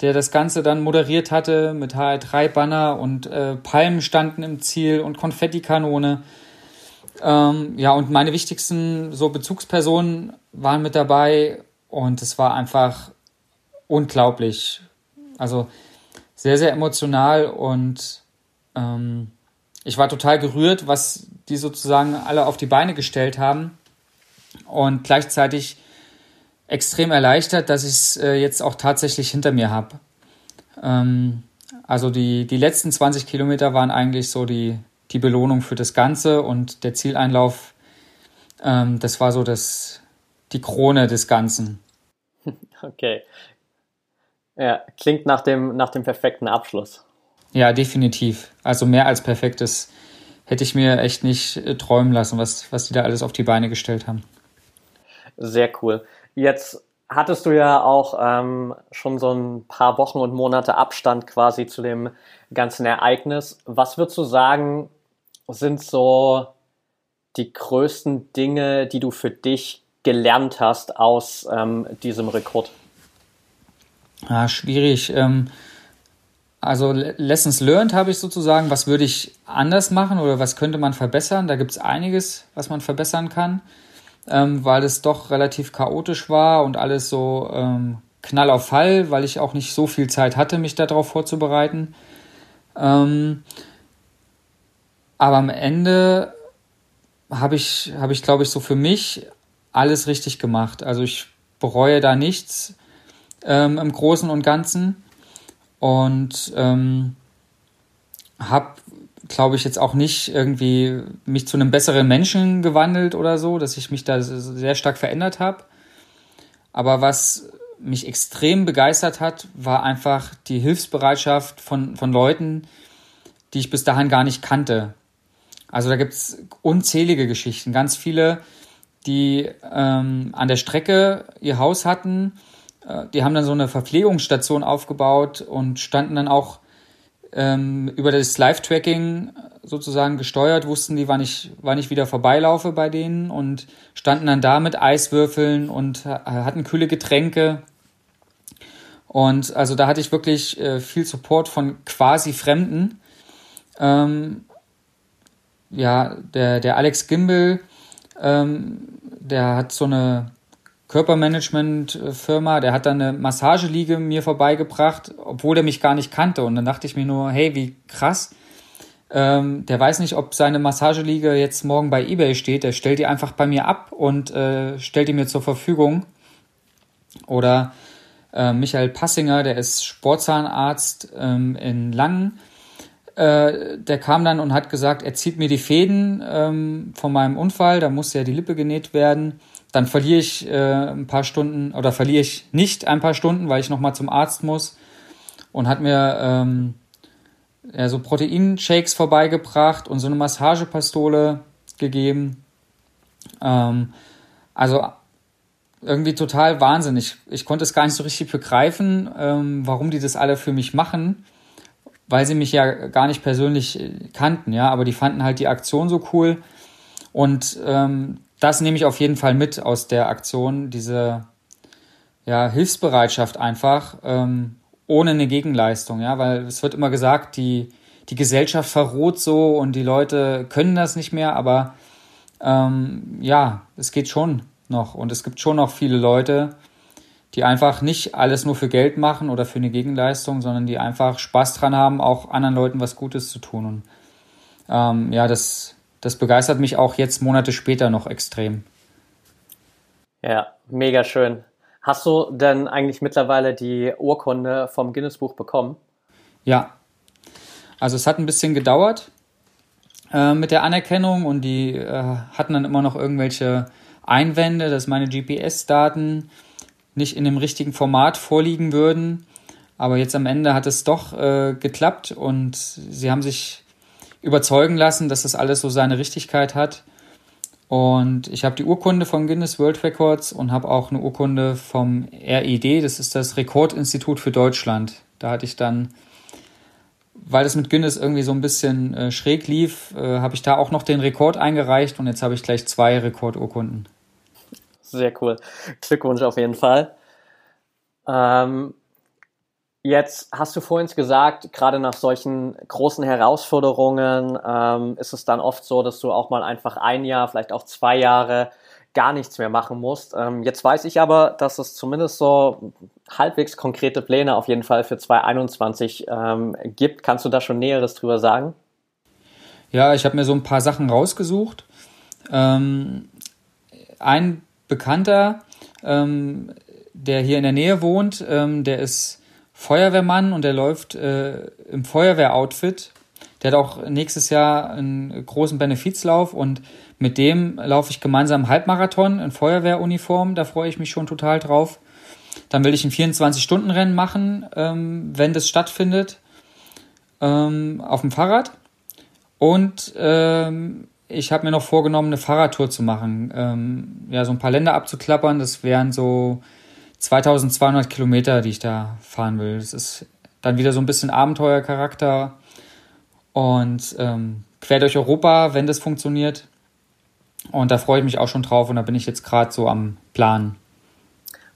der das Ganze dann moderiert hatte mit HR3-Banner und äh, Palmen standen im Ziel und Konfettikanone. Ähm, ja, und meine wichtigsten so Bezugspersonen waren mit dabei und es war einfach unglaublich. Also sehr, sehr emotional und ähm, ich war total gerührt, was die sozusagen alle auf die Beine gestellt haben und gleichzeitig extrem erleichtert, dass ich es äh, jetzt auch tatsächlich hinter mir habe. Ähm, also die, die letzten 20 Kilometer waren eigentlich so die, die Belohnung für das Ganze und der Zieleinlauf, ähm, das war so das, die Krone des Ganzen. Okay. Ja, klingt nach dem, nach dem perfekten Abschluss. Ja, definitiv. Also mehr als perfektes hätte ich mir echt nicht äh, träumen lassen, was, was die da alles auf die Beine gestellt haben. Sehr cool. Jetzt hattest du ja auch ähm, schon so ein paar Wochen und Monate Abstand quasi zu dem ganzen Ereignis. Was würdest du sagen, sind so die größten Dinge, die du für dich gelernt hast aus ähm, diesem Rekord? Ja, schwierig. Ähm, also Lessons learned habe ich sozusagen. Was würde ich anders machen oder was könnte man verbessern? Da gibt es einiges, was man verbessern kann, ähm, weil es doch relativ chaotisch war und alles so ähm, Knall auf Fall, weil ich auch nicht so viel Zeit hatte, mich darauf vorzubereiten. Ähm, aber am Ende habe ich, habe ich, glaube ich, so für mich alles richtig gemacht. Also ich bereue da nichts ähm, im Großen und Ganzen und ähm, habe, glaube ich, jetzt auch nicht irgendwie mich zu einem besseren Menschen gewandelt oder so, dass ich mich da sehr stark verändert habe. Aber was mich extrem begeistert hat, war einfach die Hilfsbereitschaft von, von Leuten, die ich bis dahin gar nicht kannte. Also da gibt's unzählige Geschichten, ganz viele, die ähm, an der Strecke ihr Haus hatten. Äh, die haben dann so eine Verpflegungsstation aufgebaut und standen dann auch ähm, über das Live-Tracking sozusagen gesteuert, wussten die, wann ich, wann ich wieder vorbeilaufe bei denen und standen dann da mit Eiswürfeln und hatten kühle Getränke. Und also da hatte ich wirklich äh, viel Support von quasi Fremden. Ähm, ja, der, der Alex Gimbel, ähm, der hat so eine Körpermanagement-Firma, der hat dann eine Massageliege mir vorbeigebracht, obwohl der mich gar nicht kannte. Und dann dachte ich mir nur, hey, wie krass. Ähm, der weiß nicht, ob seine Massageliege jetzt morgen bei eBay steht. Der stellt die einfach bei mir ab und äh, stellt die mir zur Verfügung. Oder äh, Michael Passinger, der ist Sportzahnarzt ähm, in Langen äh, der kam dann und hat gesagt, er zieht mir die Fäden ähm, von meinem Unfall, da muss ja die Lippe genäht werden. Dann verliere ich äh, ein paar Stunden oder verliere ich nicht ein paar Stunden, weil ich nochmal zum Arzt muss. Und hat mir ähm, ja, so Proteinshakes vorbeigebracht und so eine Massagepistole gegeben. Ähm, also irgendwie total wahnsinnig. Ich konnte es gar nicht so richtig begreifen, ähm, warum die das alle für mich machen weil sie mich ja gar nicht persönlich äh, kannten, ja, aber die fanden halt die Aktion so cool. Und ähm, das nehme ich auf jeden Fall mit aus der Aktion, diese ja, Hilfsbereitschaft einfach, ähm, ohne eine Gegenleistung, ja, weil es wird immer gesagt, die, die Gesellschaft verroht so und die Leute können das nicht mehr, aber ähm, ja, es geht schon noch und es gibt schon noch viele Leute, die einfach nicht alles nur für Geld machen oder für eine Gegenleistung, sondern die einfach Spaß dran haben, auch anderen Leuten was Gutes zu tun. Und ähm, ja, das, das begeistert mich auch jetzt Monate später noch extrem. Ja, mega schön. Hast du denn eigentlich mittlerweile die Urkunde vom Guinness-Buch bekommen? Ja. Also es hat ein bisschen gedauert äh, mit der Anerkennung und die äh, hatten dann immer noch irgendwelche Einwände, dass meine GPS-Daten nicht in dem richtigen Format vorliegen würden. Aber jetzt am Ende hat es doch äh, geklappt und sie haben sich überzeugen lassen, dass das alles so seine Richtigkeit hat. Und ich habe die Urkunde vom Guinness World Records und habe auch eine Urkunde vom RID, das ist das Rekordinstitut für Deutschland. Da hatte ich dann, weil es mit Guinness irgendwie so ein bisschen äh, schräg lief, äh, habe ich da auch noch den Rekord eingereicht und jetzt habe ich gleich zwei Rekordurkunden. Sehr cool. Glückwunsch auf jeden Fall. Ähm, jetzt hast du vorhin gesagt, gerade nach solchen großen Herausforderungen ähm, ist es dann oft so, dass du auch mal einfach ein Jahr, vielleicht auch zwei Jahre gar nichts mehr machen musst. Ähm, jetzt weiß ich aber, dass es zumindest so halbwegs konkrete Pläne auf jeden Fall für 2021 ähm, gibt. Kannst du da schon Näheres drüber sagen? Ja, ich habe mir so ein paar Sachen rausgesucht. Ähm, ein Bekannter, ähm, der hier in der Nähe wohnt, ähm, der ist Feuerwehrmann und der läuft äh, im Feuerwehroutfit. Der hat auch nächstes Jahr einen großen Benefizlauf und mit dem laufe ich gemeinsam Halbmarathon in Feuerwehruniform. Da freue ich mich schon total drauf. Dann will ich ein 24-Stunden-Rennen machen, ähm, wenn das stattfindet, ähm, auf dem Fahrrad. Und ähm, ich habe mir noch vorgenommen, eine Fahrradtour zu machen. Ähm, ja, so ein paar Länder abzuklappern. Das wären so 2200 Kilometer, die ich da fahren will. Das ist dann wieder so ein bisschen Abenteuercharakter und ähm, quer durch Europa, wenn das funktioniert. Und da freue ich mich auch schon drauf und da bin ich jetzt gerade so am Plan.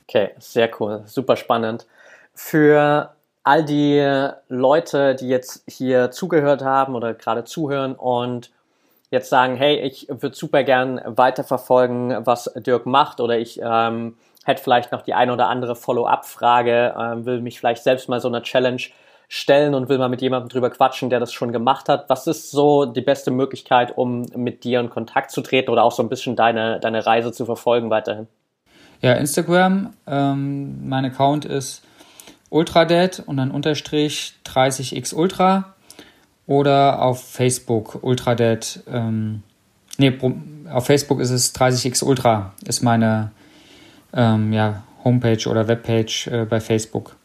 Okay, sehr cool, super spannend. Für all die Leute, die jetzt hier zugehört haben oder gerade zuhören und jetzt sagen, hey, ich würde super gern weiterverfolgen, was Dirk macht oder ich ähm, hätte vielleicht noch die eine oder andere Follow-up-Frage, ähm, will mich vielleicht selbst mal so einer Challenge stellen und will mal mit jemandem drüber quatschen, der das schon gemacht hat. Was ist so die beste Möglichkeit, um mit dir in Kontakt zu treten oder auch so ein bisschen deine, deine Reise zu verfolgen weiterhin? Ja, Instagram. Ähm, mein Account ist ultradad und dann unterstrich 30x ultra oder auf Facebook ultradad. Ähm, nee, auf Facebook ist es 30x ultra, ist meine ähm, ja, Homepage oder Webpage äh, bei Facebook.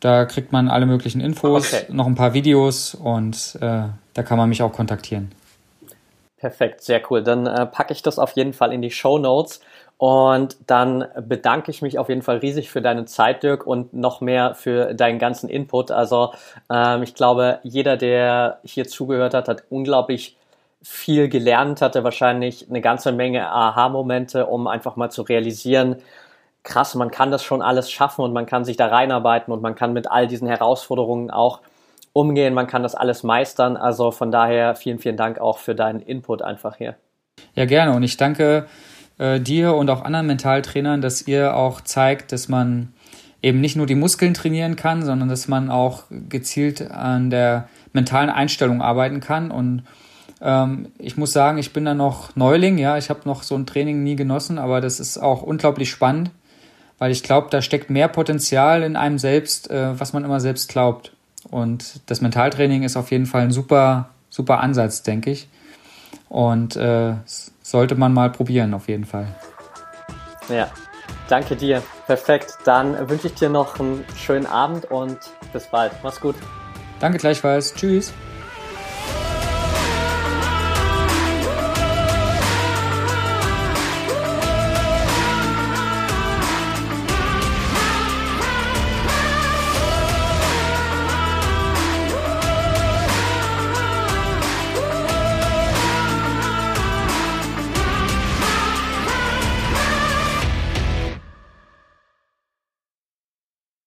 Da kriegt man alle möglichen Infos, okay. noch ein paar Videos und äh, da kann man mich auch kontaktieren. Perfekt, sehr cool. Dann äh, packe ich das auf jeden Fall in die Show Notes und dann bedanke ich mich auf jeden Fall riesig für deine Zeit, Dirk, und noch mehr für deinen ganzen Input. Also ähm, ich glaube, jeder, der hier zugehört hat, hat unglaublich viel gelernt, hatte wahrscheinlich eine ganze Menge Aha-Momente, um einfach mal zu realisieren, krass, man kann das schon alles schaffen und man kann sich da reinarbeiten und man kann mit all diesen Herausforderungen auch umgehen, man kann das alles meistern. Also von daher vielen, vielen Dank auch für deinen Input einfach hier. Ja, gerne. Und ich danke äh, dir und auch anderen Mentaltrainern, dass ihr auch zeigt, dass man eben nicht nur die Muskeln trainieren kann, sondern dass man auch gezielt an der mentalen Einstellung arbeiten kann. Und ich muss sagen, ich bin da noch Neuling, ja, ich habe noch so ein Training nie genossen, aber das ist auch unglaublich spannend weil ich glaube, da steckt mehr Potenzial in einem selbst, äh, was man immer selbst glaubt. Und das Mentaltraining ist auf jeden Fall ein super, super Ansatz, denke ich. Und äh, sollte man mal probieren, auf jeden Fall. Ja, danke dir. Perfekt. Dann wünsche ich dir noch einen schönen Abend und bis bald. Mach's gut. Danke gleichfalls. Tschüss.